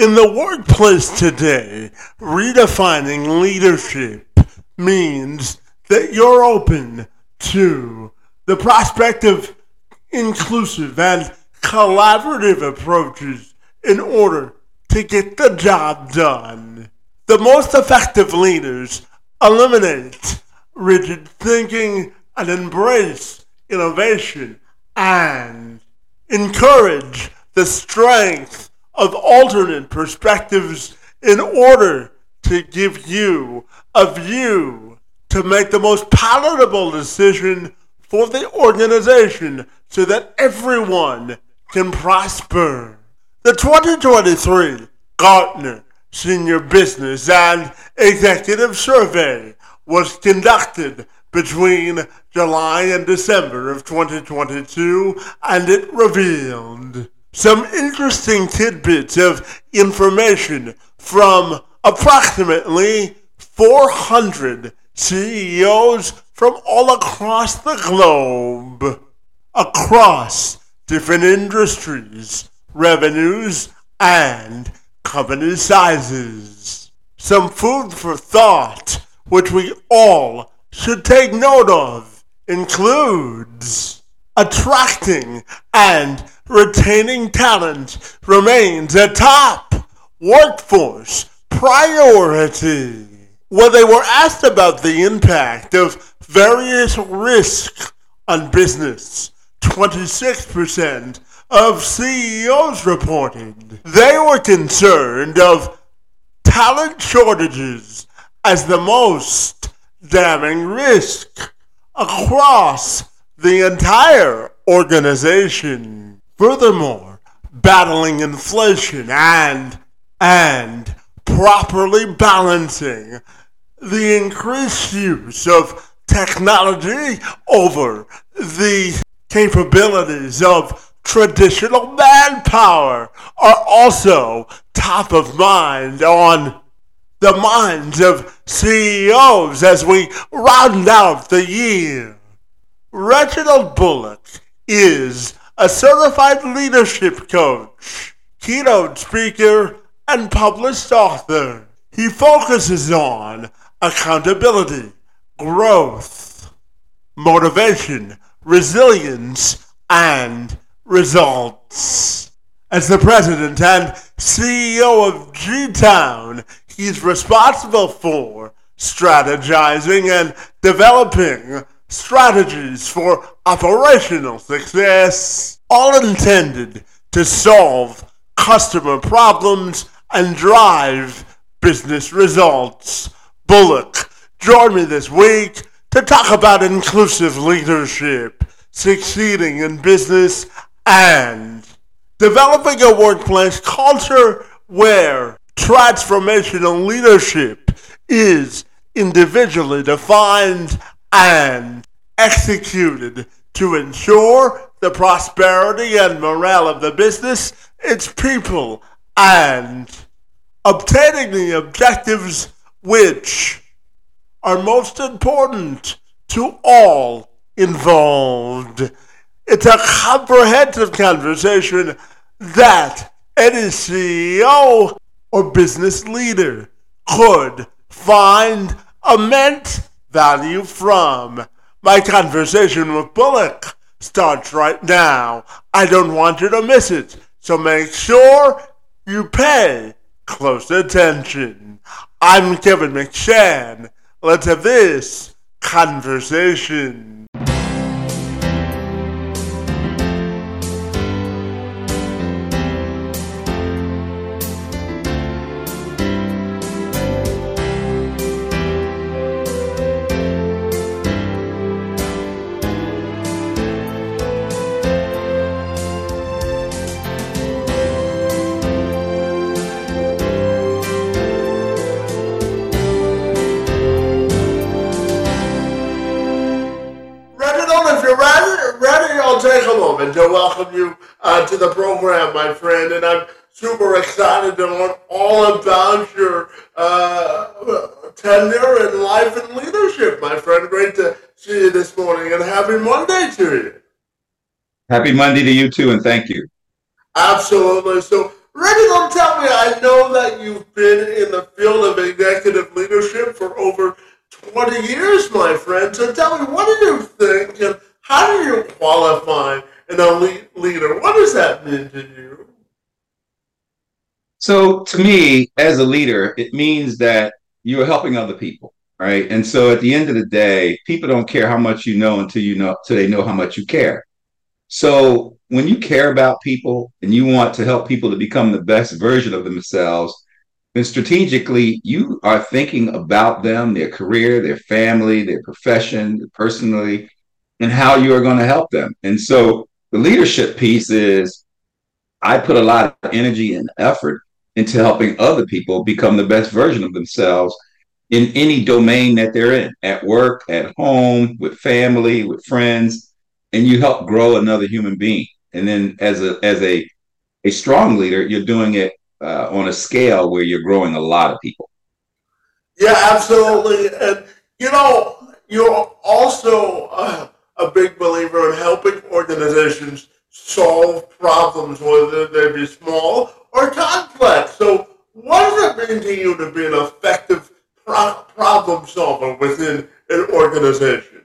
In the workplace today, redefining leadership means that you're open to the prospect of inclusive and collaborative approaches in order to get the job done. The most effective leaders eliminate rigid thinking and embrace innovation and encourage the strength of alternate perspectives in order to give you a view to make the most palatable decision for the organization so that everyone can prosper. The 2023 Gartner Senior Business and Executive Survey was conducted between July and December of 2022 and it revealed some interesting tidbits of information from approximately 400 CEOs from all across the globe, across different industries, revenues, and company sizes. Some food for thought, which we all should take note of, includes attracting and retaining talent remains a top workforce priority. When they were asked about the impact of various risks on business, 26% of CEOs reported they were concerned of talent shortages as the most damning risk across the entire organization. Furthermore, battling inflation and and properly balancing the increased use of technology over the capabilities of traditional manpower are also top of mind on the minds of CEOs as we round out the year. Reginald Bullock is a certified leadership coach, keynote speaker, and published author. He focuses on accountability, growth, motivation, resilience, and results. As the president and CEO of G Town, he's responsible for strategizing and developing strategies for operational success, all intended to solve customer problems and drive business results. Bullock joined me this week to talk about inclusive leadership, succeeding in business, and developing a workplace culture where transformational leadership is individually defined and executed to ensure the prosperity and morale of the business, its people, and obtaining the objectives which are most important to all involved. It's a comprehensive conversation that any CEO or business leader could find immense value from. My conversation with Bullock starts right now. I don't want you to miss it, so make sure you pay close attention. I'm Kevin McShann. Let's have this conversation. Happy Monday to you too, and thank you. Absolutely. So, Reginald, tell me, I know that you've been in the field of executive leadership for over 20 years, my friend. So tell me, what do you think and how do you qualify an elite leader? What does that mean to you? So, to me, as a leader, it means that you are helping other people, right? And so, at the end of the day, people don't care how much you know until you know, until they know how much you care. So, when you care about people and you want to help people to become the best version of themselves, then strategically you are thinking about them, their career, their family, their profession, personally, and how you are going to help them. And so the leadership piece is I put a lot of energy and effort into helping other people become the best version of themselves in any domain that they're in at work, at home, with family, with friends, and you help grow another human being. And then as a as a a strong leader, you're doing it uh, on a scale where you're growing a lot of people. Yeah, absolutely. And you know, you're also uh, a big believer in helping organizations solve problems, whether they be small or complex. So, what does it mean to you to be an effective pro- problem solver within an organization?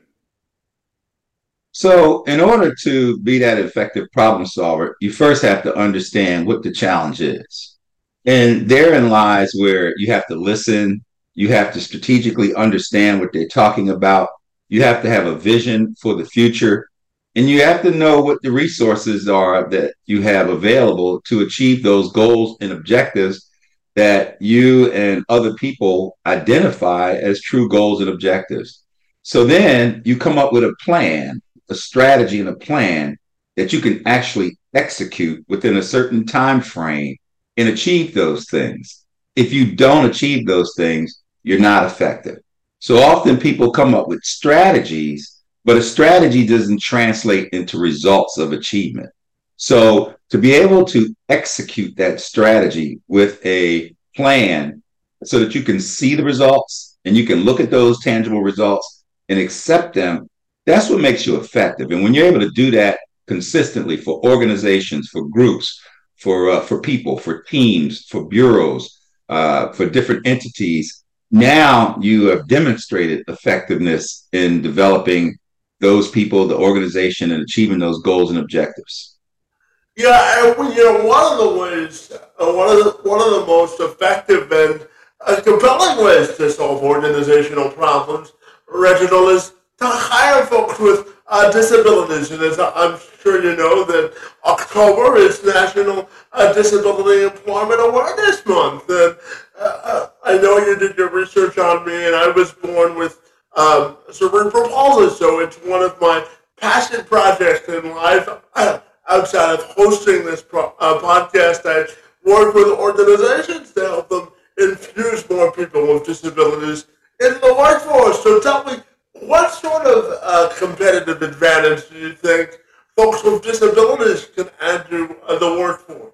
So, in order to be that effective problem solver, you first have to understand what the challenge is. And therein lies where you have to listen, you have to strategically understand what they're talking about, you have to have a vision for the future, and you have to know what the resources are that you have available to achieve those goals and objectives that you and other people identify as true goals and objectives. So then you come up with a plan, a strategy and a plan that you can actually execute within a certain time frame and achieve those things. If you don't achieve those things, you're not effective. So often people come up with strategies, but a strategy doesn't translate into results of achievement. So to be able to execute that strategy with a plan so that you can see the results and you can look at those tangible results and accept them, that's what makes you effective. And when you're able to do that consistently for organizations, for groups, for uh, for people, for teams, for bureaus, uh, for different entities. Now you have demonstrated effectiveness in developing those people, the organization, and achieving those goals and objectives. Yeah, and you know, one of the ways, uh, one of the one of the most effective and uh, compelling ways to solve organizational problems, Reginald, is to hire folks with uh, disabilities. And as I'm sure you know, that October is National uh, Disability Employment Awareness Month. And uh, uh, I know you did your research on me, and I was born with um, cerebral palsy, so it's one of my passion projects in life. Uh, outside of hosting this pro- uh, podcast, I work with organizations to help them infuse more people with disabilities into the workforce. So tell me, what sort of uh, competitive advantage do you think folks with disabilities can add to uh, the workforce?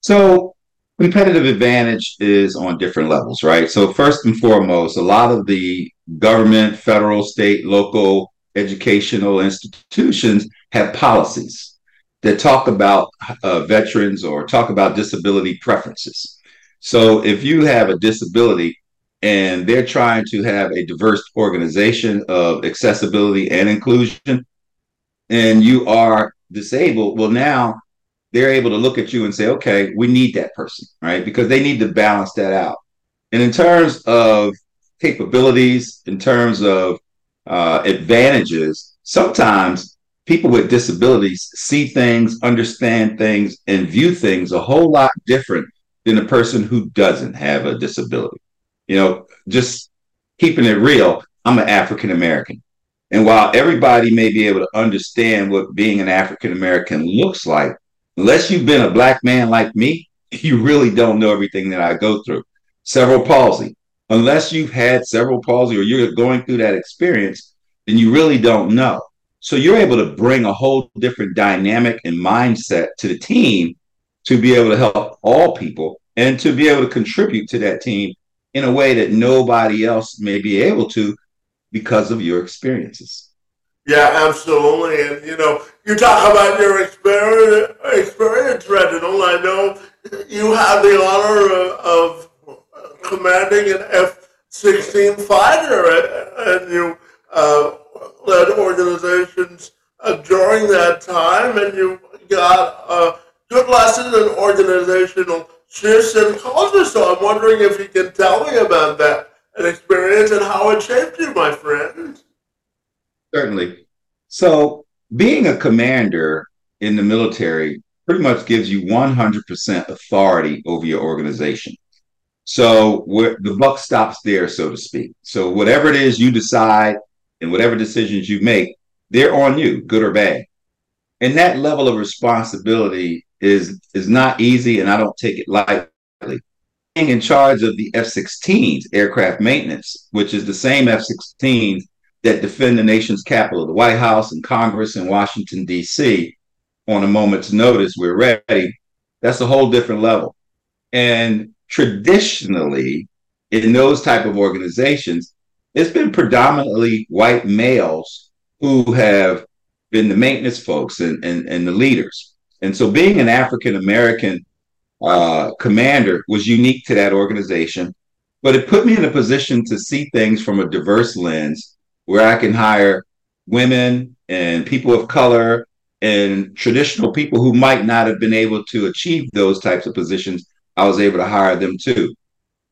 So, competitive advantage is on different levels, right? So, first and foremost, a lot of the government, federal, state, local educational institutions have policies that talk about uh, veterans or talk about disability preferences. So, if you have a disability, and they're trying to have a diverse organization of accessibility and inclusion, and you are disabled, well, now they're able to look at you and say, okay, we need that person, right? Because they need to balance that out. And in terms of capabilities, in terms of uh, advantages, sometimes people with disabilities see things, understand things, and view things a whole lot different than a person who doesn't have a disability you know, just keeping it real, I'm an African American. And while everybody may be able to understand what being an African American looks like, unless you've been a black man like me, you really don't know everything that I go through. Cerebral palsy. Unless you've had cerebral palsy or you're going through that experience, then you really don't know. So you're able to bring a whole different dynamic and mindset to the team to be able to help all people and to be able to contribute to that team in a way that nobody else may be able to because of your experiences. Yeah, absolutely. And you know, you talk about your experience, experience, Reginald. I know you have the honor of, of commanding an F 16 fighter, and you uh, led organizations uh, during that time, and you got a good lesson in organizational and culture. So I'm wondering if you can tell me about that experience and how it shaped you, my friend. Certainly. So, being a commander in the military pretty much gives you 100% authority over your organization. So, the buck stops there, so to speak. So, whatever it is you decide and whatever decisions you make, they're on you, good or bad. And that level of responsibility is is not easy, and I don't take it lightly. Being in charge of the F-16s, aircraft maintenance, which is the same F-16s that defend the nation's capital, the White House and Congress in Washington D.C. On a moment's notice, we're ready. That's a whole different level. And traditionally, in those type of organizations, it's been predominantly white males who have been the maintenance folks and, and, and the leaders. And so being an African American uh, commander was unique to that organization, but it put me in a position to see things from a diverse lens where I can hire women and people of color and traditional people who might not have been able to achieve those types of positions. I was able to hire them too.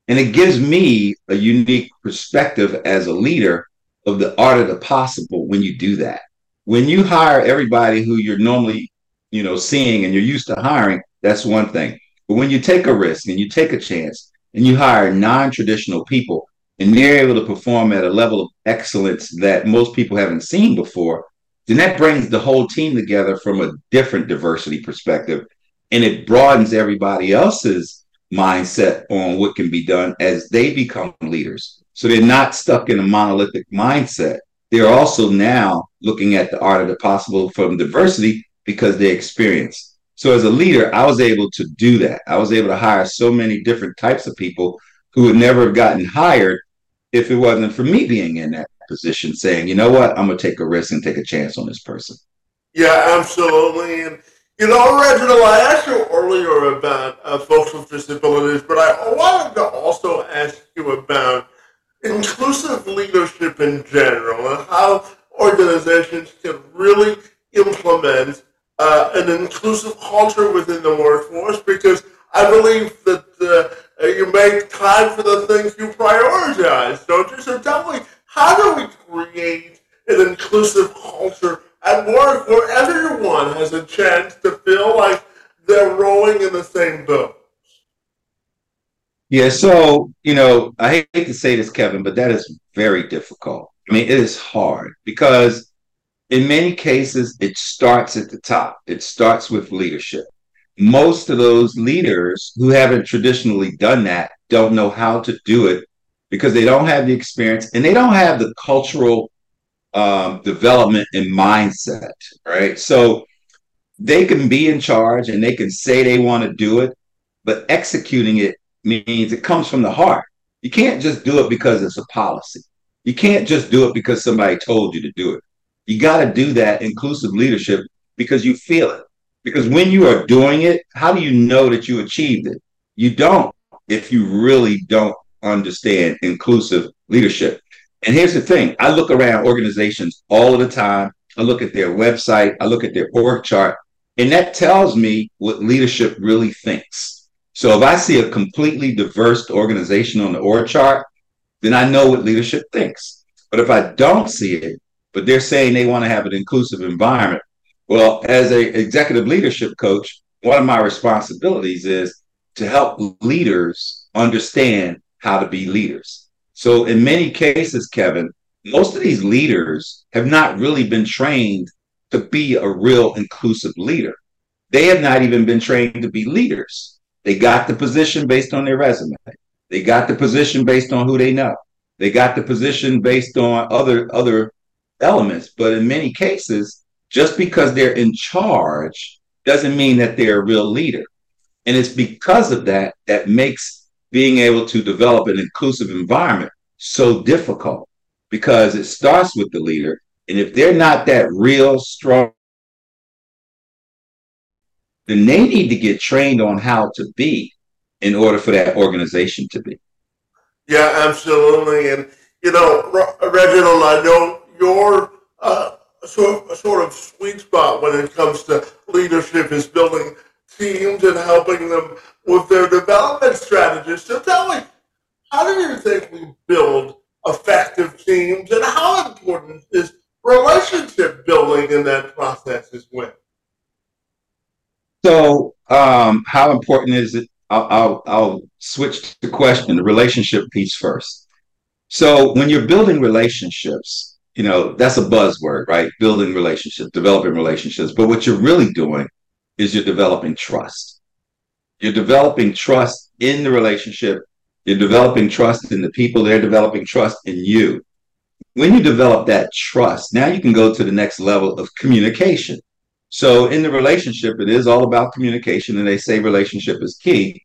And it gives me a unique perspective as a leader of the art of the possible when you do that. When you hire everybody who you're normally, you know, seeing and you're used to hiring, that's one thing. But when you take a risk and you take a chance and you hire non-traditional people and they're able to perform at a level of excellence that most people haven't seen before, then that brings the whole team together from a different diversity perspective and it broadens everybody else's mindset on what can be done as they become leaders. So they're not stuck in a monolithic mindset. They're also now looking at the art of the possible from diversity because they experience. So as a leader, I was able to do that. I was able to hire so many different types of people who would never have gotten hired if it wasn't for me being in that position saying, you know what, I'm to take a risk and take a chance on this person. Yeah, absolutely. And you know, Reginald, I asked you earlier about uh, folks with disabilities, but I wanted to also ask you about inclusive leadership in general and how organizations can really implement uh, an inclusive culture within the workforce because I believe that uh, you make time for the things you prioritize, don't you? So tell me, how do we create an inclusive culture at work where everyone has a chance to feel like they're rowing in the same boat. Yeah, so you know, I hate to say this, Kevin, but that is very difficult. I mean, it is hard because in many cases it starts at the top. It starts with leadership. Most of those leaders who haven't traditionally done that don't know how to do it because they don't have the experience and they don't have the cultural um, development and mindset, right? So they can be in charge and they can say they want to do it, but executing it means it comes from the heart. You can't just do it because it's a policy. You can't just do it because somebody told you to do it. You got to do that inclusive leadership because you feel it. Because when you are doing it, how do you know that you achieved it? You don't if you really don't understand inclusive leadership. And here's the thing I look around organizations all of the time. I look at their website, I look at their org chart, and that tells me what leadership really thinks. So if I see a completely diverse organization on the org chart, then I know what leadership thinks. But if I don't see it, but they're saying they want to have an inclusive environment, well, as a executive leadership coach, one of my responsibilities is to help leaders understand how to be leaders. So, in many cases, Kevin, most of these leaders have not really been trained to be a real inclusive leader. They have not even been trained to be leaders. They got the position based on their resume. They got the position based on who they know. They got the position based on other other elements. But in many cases, just because they're in charge doesn't mean that they're a real leader. And it's because of that that makes being able to develop an inclusive environment so difficult because it starts with the leader. And if they're not that real strong, then they need to get trained on how to be in order for that organization to be. Yeah, absolutely. And, you know, Reginald, I don't know your uh, sort, sort of sweet spot when it comes to leadership is building teams and helping them with their development strategies. So tell me, how do you think we build effective teams and how important is relationship building in that process as well? So, um, how important is it? I'll, I'll, I'll switch to the question, the relationship piece first. So, when you're building relationships, you know, that's a buzzword, right? Building relationships, developing relationships. But what you're really doing is you're developing trust. You're developing trust in the relationship. You're developing trust in the people. They're developing trust in you. When you develop that trust, now you can go to the next level of communication. So in the relationship, it is all about communication, and they say relationship is key.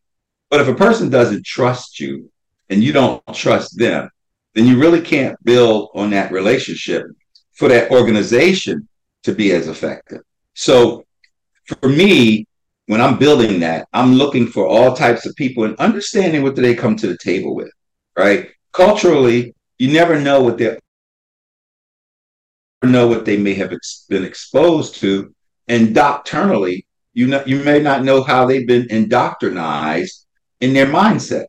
But if a person doesn't trust you and you don't trust them, then you really can't build on that relationship for that organization to be as effective. So for me, when I'm building that, I'm looking for all types of people and understanding what do they come to the table with, right? Culturally, you never know what they know what they may have ex- been exposed to, and doctrinally, you know, you may not know how they've been indoctrinized in their mindset.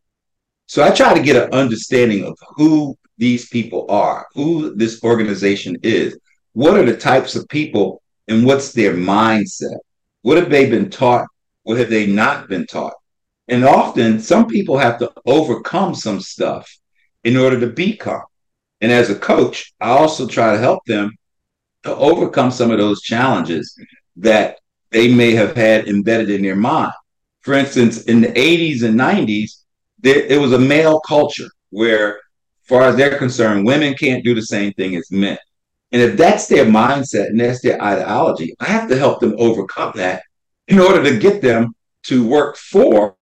So I try to get an understanding of who these people are, who this organization is, what are the types of people, and what's their mindset. What have they been taught? What have they not been taught? And often some people have to overcome some stuff in order to become. And as a coach, I also try to help them to overcome some of those challenges that they may have had embedded in their mind. For instance, in the 80s and 90s, there, it was a male culture where, far as they're concerned, women can't do the same thing as men. And if that's their mindset and that's their ideology, I have to help them overcome that in order to get them to work for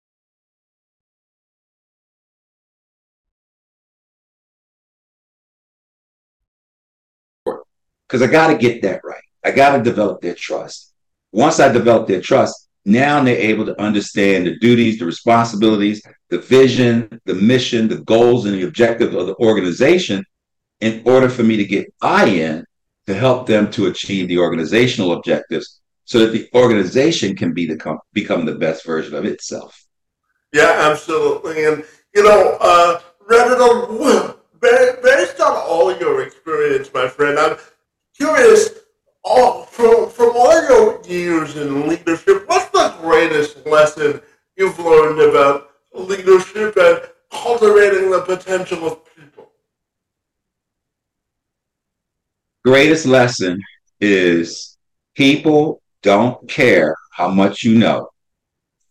because I got to get that right. I got to develop their trust. Once I develop their trust, now they're able to understand the duties, the responsibilities, the vision, the mission, the goals, and the objectives of the organization in order for me to get buy-in to help them to achieve the organizational objectives so that the organization can be the become the best version of itself. Yeah, absolutely. And, you know, uh, Reverend, based on all your experience, my friend, I'm curious, all, from, from all your years in leadership, what's the greatest lesson you've learned about leadership and cultivating the potential of people? greatest lesson is people don't care how much you know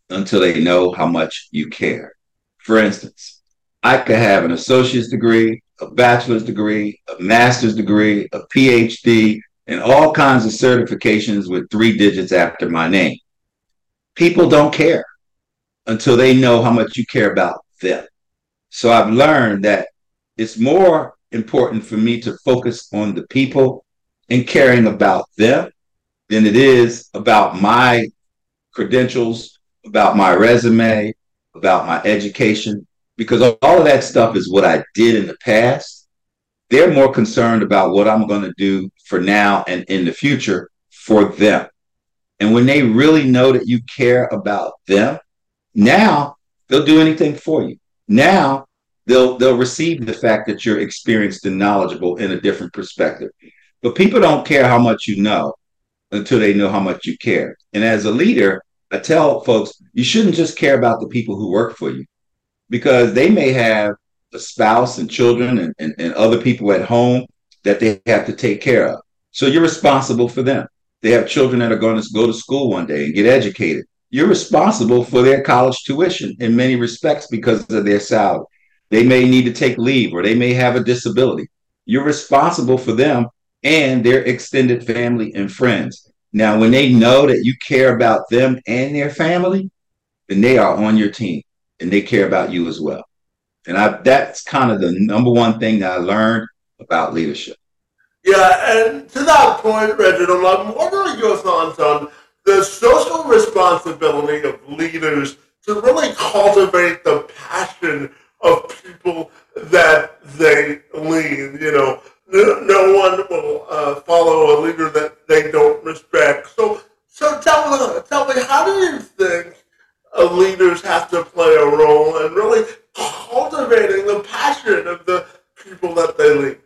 until they know how much you care. For instance, I could have an associate's degree, a bachelor's degree, a master's degree, a PhD, and all kinds of certifications with three digits after my name. People don't care until they know how much you care about them. So I've learned that it's more important for me to focus on the people and caring about them than it is about my credentials, about my resume, about my education, because all of that stuff is what I did in the past. They're more concerned about what I'm going to do for now and in the future for them. And when they really know that you care about them, now they'll do anything for you. Now they'll they'll receive the fact that you're experienced and knowledgeable in a different perspective. But people don't care how much you know until they know how much you care. And as a leader, I tell folks you shouldn't just care about the people who work for you because they may have a spouse and children and, and, and other people at home that they have to take care of. So you're responsible for them. They have children that are going to go to school one day and get educated. You're responsible for their college tuition in many respects because of their salary. They may need to take leave or they may have a disability. You're responsible for them and their extended family and friends. Now, when they know that you care about them and their family, then they are on your team and they care about you as well. And I, that's kind of the number one thing that I learned about leadership. Yeah, and to that point, Reginald, I'm wondering your thoughts on the social responsibility of leaders to really cultivate the passion of people that they lead. You know, no, no one will uh, follow a leader that they don't respect. So, so tell me, tell me, how do you think leaders have to play a role in really cultivating the passion of the people that they lead?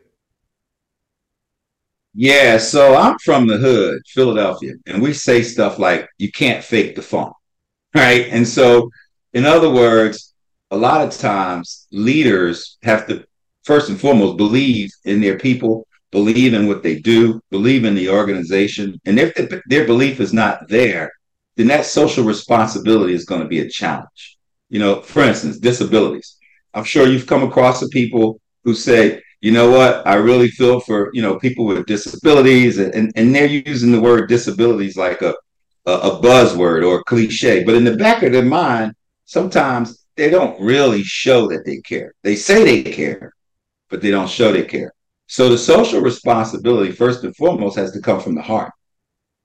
Yeah, so I'm from the hood, Philadelphia, and we say stuff like you can't fake the funk, right? And so, in other words, a lot of times leaders have to first and foremost believe in their people, believe in what they do, believe in the organization, and if the, their belief is not there, then that social responsibility is going to be a challenge. You know, for instance, disabilities. I'm sure you've come across the people who say, you know what, I really feel for, you know, people with disabilities and, and they're using the word disabilities like a, a, a buzzword or a cliche. But in the back of their mind, sometimes they don't really show that they care. They say they care, but they don't show they care. So the social responsibility, first and foremost, has to come from the heart.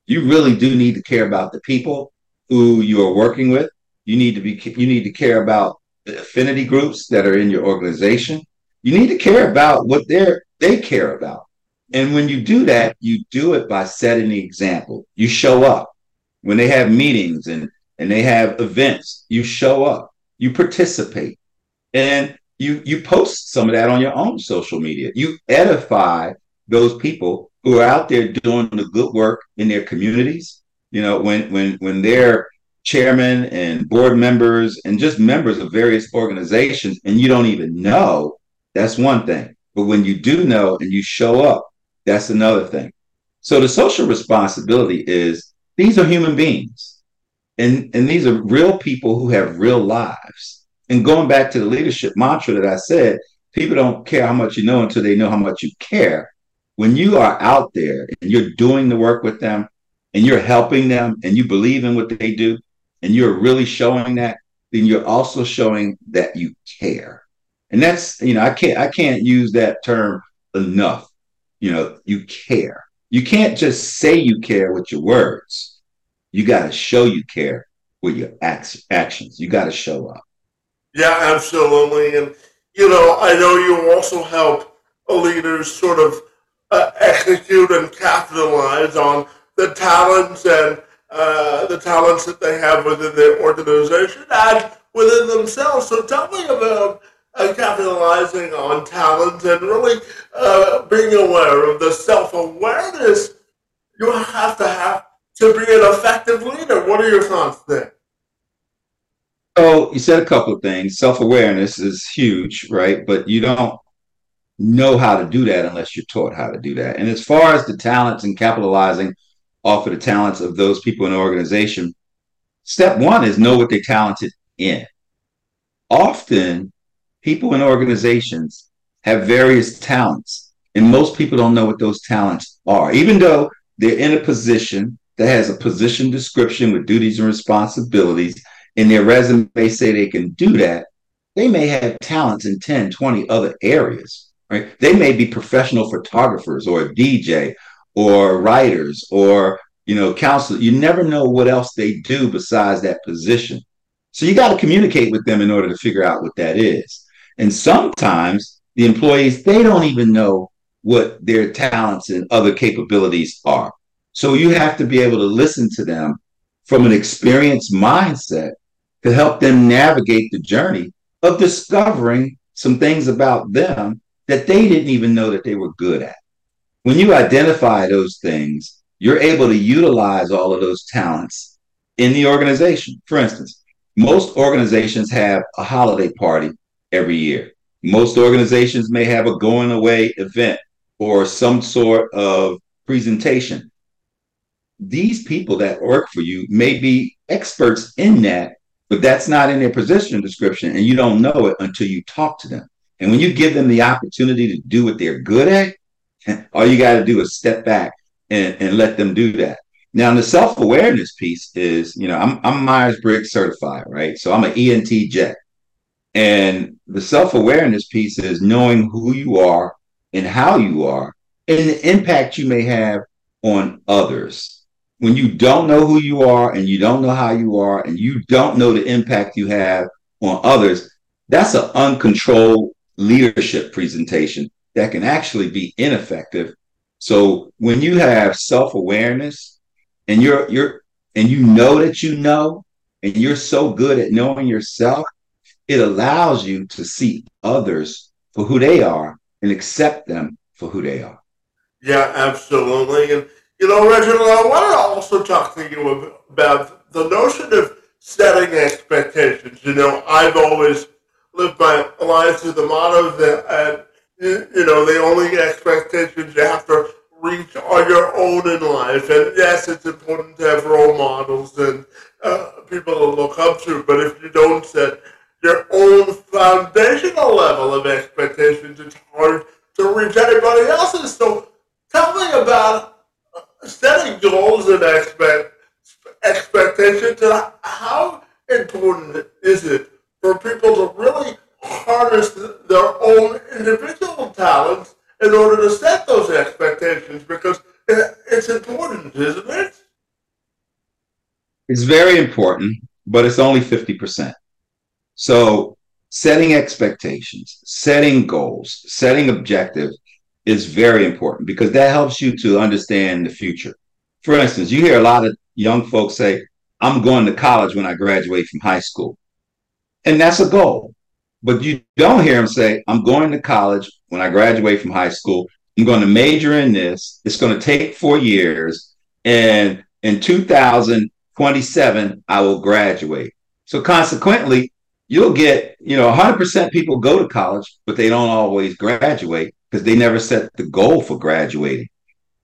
You really do need to care about the people who you are working with. You need to be you need to care about the affinity groups that are in your organization you need to care about what they're they care about. And when you do that, you do it by setting the example. You show up. When they have meetings and and they have events, you show up. You participate. And you you post some of that on your own social media. You edify those people who are out there doing the good work in their communities. You know, when when when they're chairmen and board members and just members of various organizations and you don't even know that's one thing. But when you do know and you show up, that's another thing. So the social responsibility is these are human beings. And, and these are real people who have real lives. And going back to the leadership mantra that I said, people don't care how much you know until they know how much you care. When you are out there and you're doing the work with them and you're helping them and you believe in what they do and you're really showing that, then you're also showing that you care. And that's you know i can't i can't use that term enough. You know you care. You can't just say you care with your words. You got to show you care with your actions. You got to show up. Yeah absolutely. And you know i know you also help leaders sort of uh, execute and capitalize on the talents and uh, the talents that they have within their organization and within themselves so tell me about uh, capitalizing on talent and really uh, being aware of the self-awareness you have to have to be an effective leader. What are your thoughts there? Oh, you said a couple of things. Self-awareness is huge, right? But you don't know how to do that unless you're taught how to do that. And as far as the talents and capitalizing off of the talents of those people in the organization, step one is know what they're talented in. Often people in organizations have various talents, and most people don't know what those talents are, even though they're in a position that has a position description with duties and responsibilities, and their resume say they can do that. They may have talents in 10, 20 other areas, right? They may be professional photographers or DJ or writers or you know counselors. You never know what else they do besides that position. So you got to communicate with them in order to figure out what that is. And sometimes the employees, they don't even know what their talents and other capabilities are. So you have to be able to listen to them from an experienced mindset to help them navigate the journey of discovering some things about them that they didn't even know that they were good at. When you identify those things, you're able to utilize all of those talents in the organization. For instance, most organizations have a holiday party every year. Most organizations may have a going away event or some sort of presentation. These people that work for you may be experts in that, but that's not in their position description, and you don't know it until you talk to them. And when you give them the opportunity to do what they're good at, all you got to do is step back and, and let them do that. Now, the self awareness piece is, you know, I'm, I'm Myers Briggs certified, right? So I'm an ENTJ. And the self awareness piece is knowing who you are and how you are and the impact you may have on others. when you don't know who you are and you don't know how you are and you don't know the impact you have on others, that's an uncontrolled leadership presentation that can actually be ineffective. So when you have self-awareness and you're you're and you know that you know and you're so good at knowing yourself, it allows you to see others for who they are and accept them for who they are. Yeah, absolutely. And you know, Reginald, I want to also talk to you about the notion of setting expectations. You know, I've always lived my life to the motto that, you know, the only expectations you have to reach are your own in life. And yes, it's important to have role models and uh, people to look up to, but if you don't set your own foundational level of expectations, it's hard to reach anybody else's. So tell me about setting goals and expect, expectations, how important is it for people to really harness their own individual talents in order to set those expectations? Because it's important, isn't it? It's very important, but it's only 50%. So, setting expectations, setting goals, setting objectives is very important because that helps you to understand the future. For instance, you hear a lot of young folks say, I'm going to college when I graduate from high school. And that's a goal. But you don't hear them say, I'm going to college when I graduate from high school. I'm going to major in this. It's going to take four years. And in 2027, I will graduate. So consequently, you'll get, you know, 100% people go to college, but they don't always graduate because they never set the goal for graduating.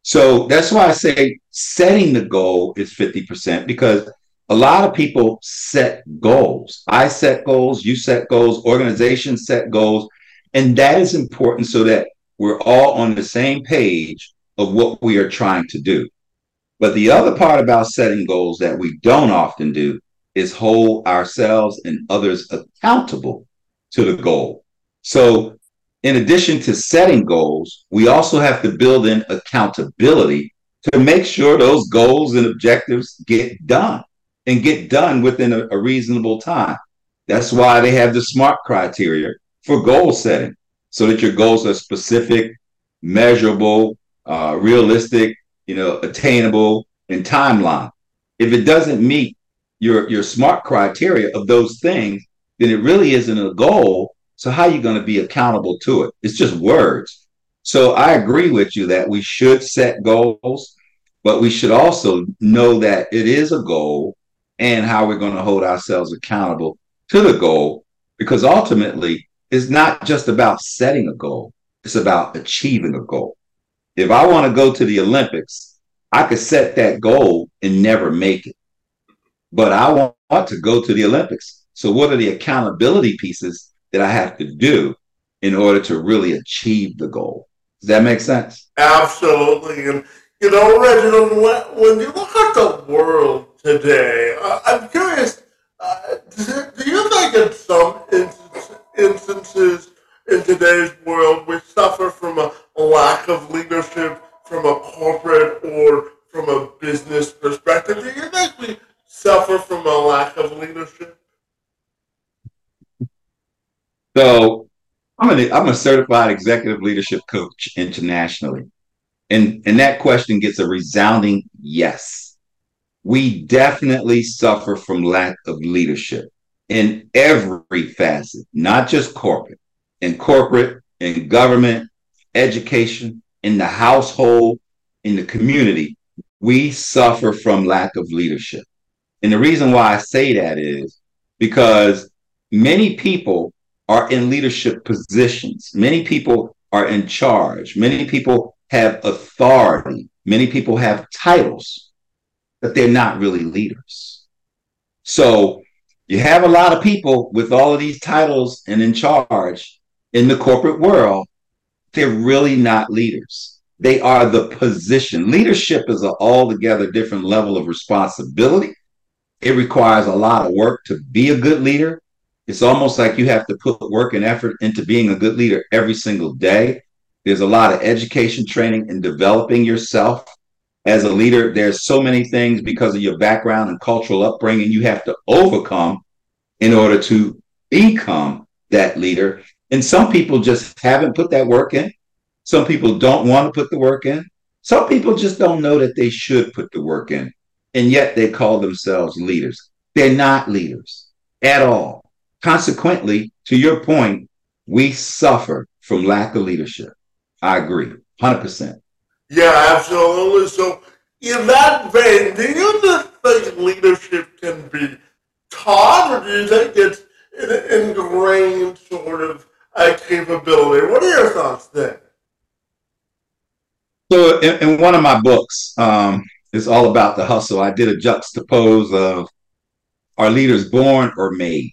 So that's why I say setting the goal is 50% because a lot of people set goals. I set goals, you set goals, organizations set goals. And that is important so that we're all on the same page of what we are trying to do. But the other part about setting goals that we don't often do is hold ourselves and others accountable to the goal. So in addition to setting goals, we also have to build in accountability to make sure those goals and objectives get done and get done within a, a reasonable time. That's why they have the SMART criteria for goal setting so that your goals are specific, measurable, uh, realistic, you know, attainable, and timeline. If it doesn't meet your your SMART criteria of those things, then it really isn't a goal so how are you going to be accountable to it? It's just words. So I agree with you that we should set goals, but we should also know that it is a goal and how we're going to hold ourselves accountable to the goal because ultimately it's not just about setting a goal, it's about achieving a goal. If I want to go to the Olympics, I could set that goal and never make it. But I want to go to the Olympics. So, what are the accountability pieces that I have to do in order to really achieve the goal. Does that make sense? Absolutely. And, you know, Reginald, when, when you look at the world today, uh, I'm curious, uh, do you think in some instances in today's world we suffer from a lack of leadership from a corporate or from a business perspective? Do you think we suffer from a lack of leadership? So I'm a, I'm a certified executive leadership coach internationally. And, and that question gets a resounding yes. We definitely suffer from lack of leadership in every facet, not just corporate, in corporate, in government, education, in the household, in the community. We suffer from lack of leadership. And the reason why I say that is because many people are in leadership positions. Many people are in charge. Many people have authority. Many people have titles, but they're not really leaders. So you have a lot of people with all of these titles and in charge in the corporate world. They're really not leaders. They are the position. Leadership is an altogether different level of responsibility. It requires a lot of work to be a good leader it's almost like you have to put work and effort into being a good leader every single day. There's a lot of education training and developing yourself as a leader, there's so many things because of your background and cultural upbringing you have to overcome in order to become that leader. And some people just haven't put that work in. Some people don't want to put the work in. Some people just don't know that they should put the work in. And yet they call themselves leaders. They're not leaders at all. Consequently, to your point, we suffer from lack of leadership. I agree, 100%. Yeah, absolutely. So, in that vein, do you think leadership can be taught, or do you think it's an ingrained sort of capability? What are your thoughts there? So, in, in one of my books, um, it's all about the hustle. I did a juxtapose of are leaders born or made?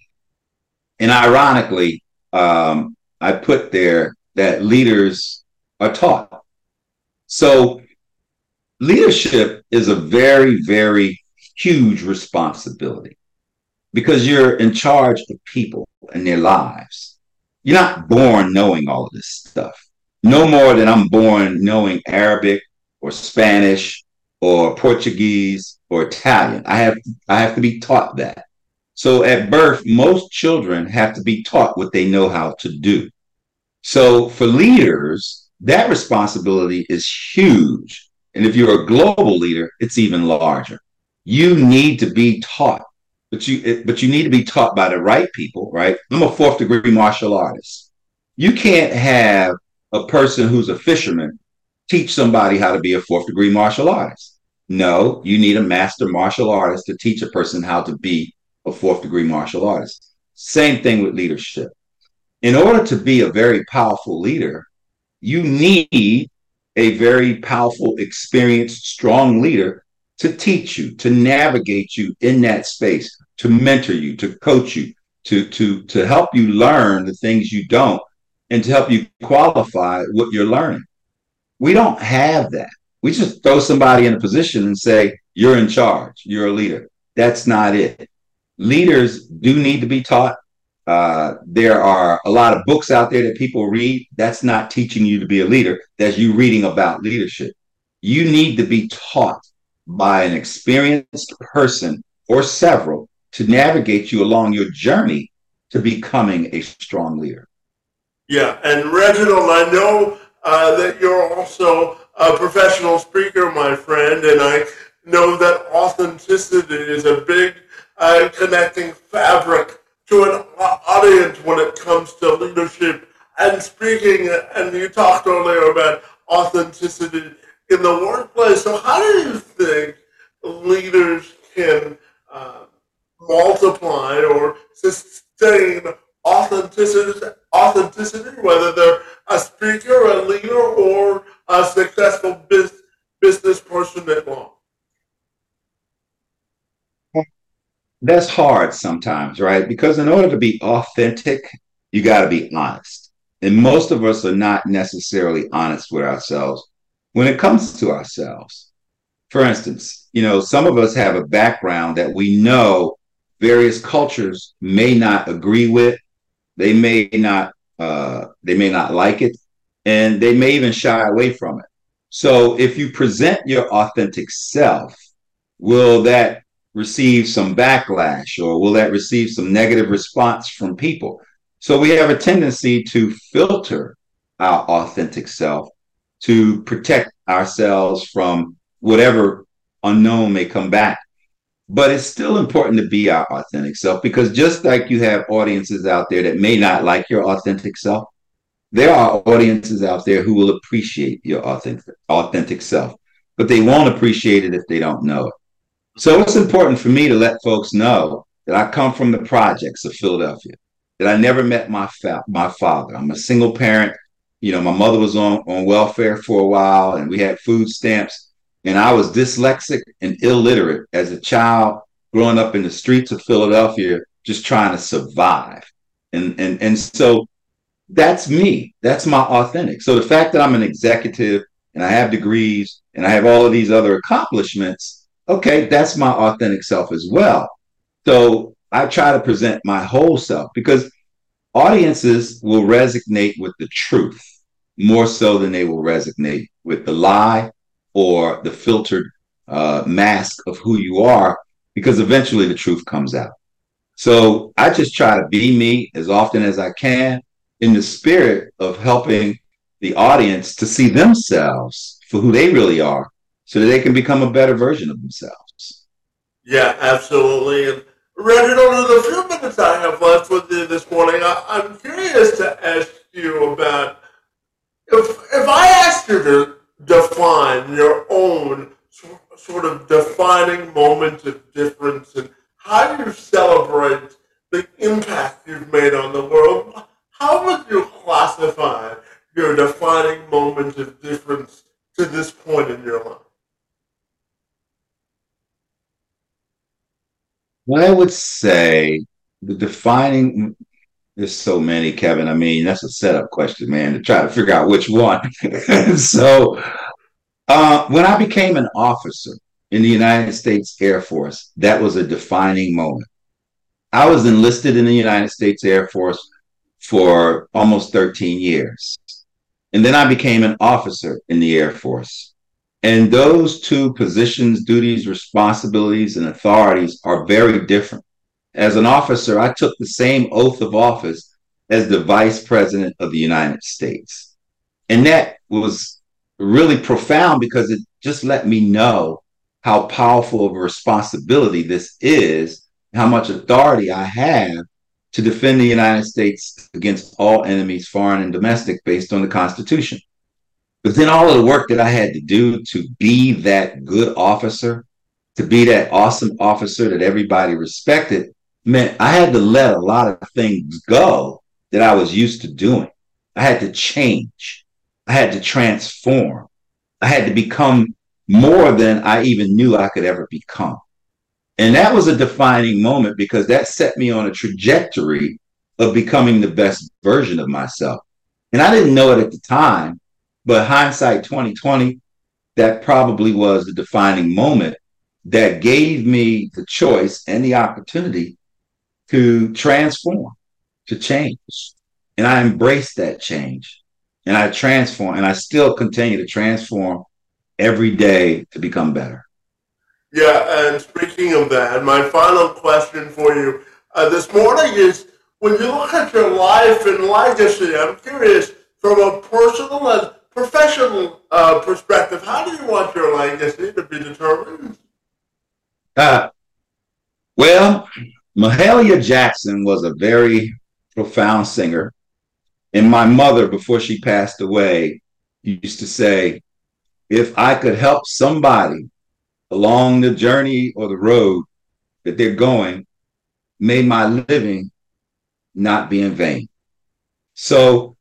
And ironically, um, I put there that leaders are taught. So leadership is a very, very huge responsibility because you're in charge of people and their lives. You're not born knowing all of this stuff. No more than I'm born knowing Arabic or Spanish or Portuguese or Italian. I have I have to be taught that. So at birth, most children have to be taught what they know how to do. So for leaders, that responsibility is huge. And if you're a global leader, it's even larger. You need to be taught, but you but you need to be taught by the right people, right? I'm a fourth degree martial artist. You can't have a person who's a fisherman teach somebody how to be a fourth degree martial artist. No, you need a master martial artist to teach a person how to be a fourth degree martial artist. Same thing with leadership. In order to be a very powerful leader, you need a very powerful, experienced, strong leader to teach you, to navigate you in that space, to mentor you, to coach you, to, to, to help you learn the things you don't, and to help you qualify what you're learning. We don't have that. We just throw somebody in a position and say, you're in charge, you're a leader. That's not it leaders do need to be taught. Uh, there are a lot of books out there that people read. That's not teaching you to be a leader. That's you reading about leadership. You need to be taught by an experienced person or several to navigate you along your journey to becoming a strong leader. Yeah, and Reginald, I know uh, that you're also a professional speaker, my friend, and I know that authenticity is a big uh, connecting fabric to an audience when it comes to leadership and speaking. And you talked earlier about authenticity in the workplace. So, how do you think leaders can uh, multiply or sustain authenticity, authenticity, whether they're a speaker, a leader, or a successful business, business person at large? That's hard sometimes, right? Because in order to be authentic, you got to be honest. And most of us are not necessarily honest with ourselves when it comes to ourselves. For instance, you know, some of us have a background that we know various cultures may not agree with. They may not uh, they may not like it, and they may even shy away from it. So if you present your authentic self, will that receive some backlash or will that receive some negative response from people? So we have a tendency to filter our authentic self to protect ourselves from whatever unknown may come back. But it's still important to be our authentic self because just like you have audiences out there that may not like your authentic self, there are audiences out there who will appreciate your authentic authentic self, but they won't appreciate it if they don't know it. So it's important for me to let folks know that I come from the projects of Philadelphia, that I never met my fa- my father. I'm a single parent. You know, my mother was on, on welfare for a while and we had food stamps. And I was dyslexic and illiterate as a child growing up in the streets of Philadelphia, just trying to survive. And and and so that's me. That's my authentic. So the fact that I'm an executive and I have degrees and I have all of these other accomplishments okay, that's my authentic self as well. So I try to present my whole self because audiences will resonate with the truth more so than they will resonate with the lie or the filtered uh, mask of who you are, because eventually the truth comes out. So I just try to be me as often as I can in the spirit of helping the audience to see themselves for who they really are so that they can become a better version of themselves. Yeah, absolutely. And Reginald, in the few minutes I have left with you this morning, I, am curious to ask you about if, if I asked you to define your own sort of defining moment of difference and how you celebrate the impact you've made on the world, how would you classify your defining moment of difference to this point in your life? I would say the defining there's so many, Kevin. I mean, that's a setup question, man, to try to figure out which one. so uh, when I became an officer in the United States Air Force, that was a defining moment. I was enlisted in the United States Air Force for almost 13 years. And then I became an officer in the Air Force. And those two positions, duties, responsibilities, and authorities are very different. As an officer, I took the same oath of office as the Vice President of the United States. And that was really profound because it just let me know how powerful of a responsibility this is, how much authority I have to defend the United States against all enemies, foreign and domestic, based on the Constitution. But then all of the work that I had to do to be that good officer, to be that awesome officer that everybody respected, meant I had to let a lot of things go that I was used to doing. I had to change. I had to transform. I had to become more than I even knew I could ever become. And that was a defining moment because that set me on a trajectory of becoming the best version of myself. And I didn't know it at the time, but hindsight 2020, that probably was the defining moment that gave me the choice and the opportunity to transform, to change. And I embraced that change and I transform and I still continue to transform every day to become better. Yeah, and speaking of that, my final question for you uh, this morning is when you look at your life and legacy, I'm curious from a personal and professional uh, perspective, how do you want your legacy to be determined? Uh, well, Mahalia Jackson was a very profound singer. And my mother, before she passed away, used to say, if I could help somebody along the journey or the road that they're going, may my living not be in vain. So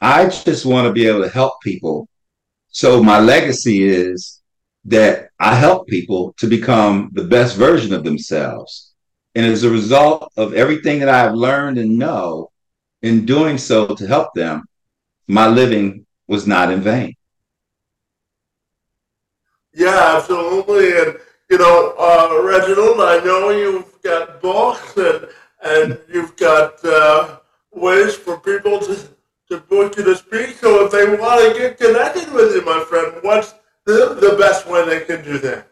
I just want to be able to help people. So my legacy is that I help people to become the best version of themselves. And as a result of everything that I've learned and know in doing so to help them, my living was not in vain. Yeah, absolutely. And, you know, uh, Reginald, I know you've got books and, and you've got uh, ways for people to, to book to speak. So if they want to get connected with you, my friend, what's the, the best way they can do that?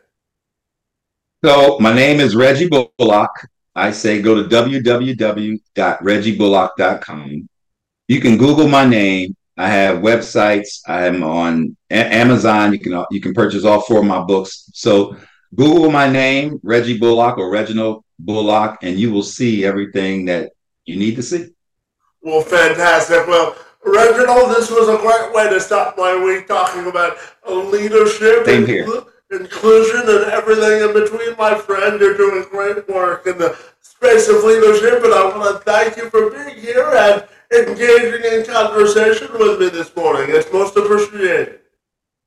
So my name is Reggie Bullock. I say go to www.reggiebullock.com. You can Google my name I have websites. I'm on a- Amazon. You can you can purchase all four of my books. So Google my name, Reggie Bullock or Reginald Bullock, and you will see everything that you need to see. Well, fantastic. Well, Reginald, this was a great way to start my week talking about leadership, Same here. inclusion, and everything in between. My friend, you're doing great work in the space of leadership, and I want to thank you for being here and engaging in conversation with me this morning. It's most appreciated.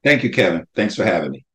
Thank you, Kevin. Thanks for having me.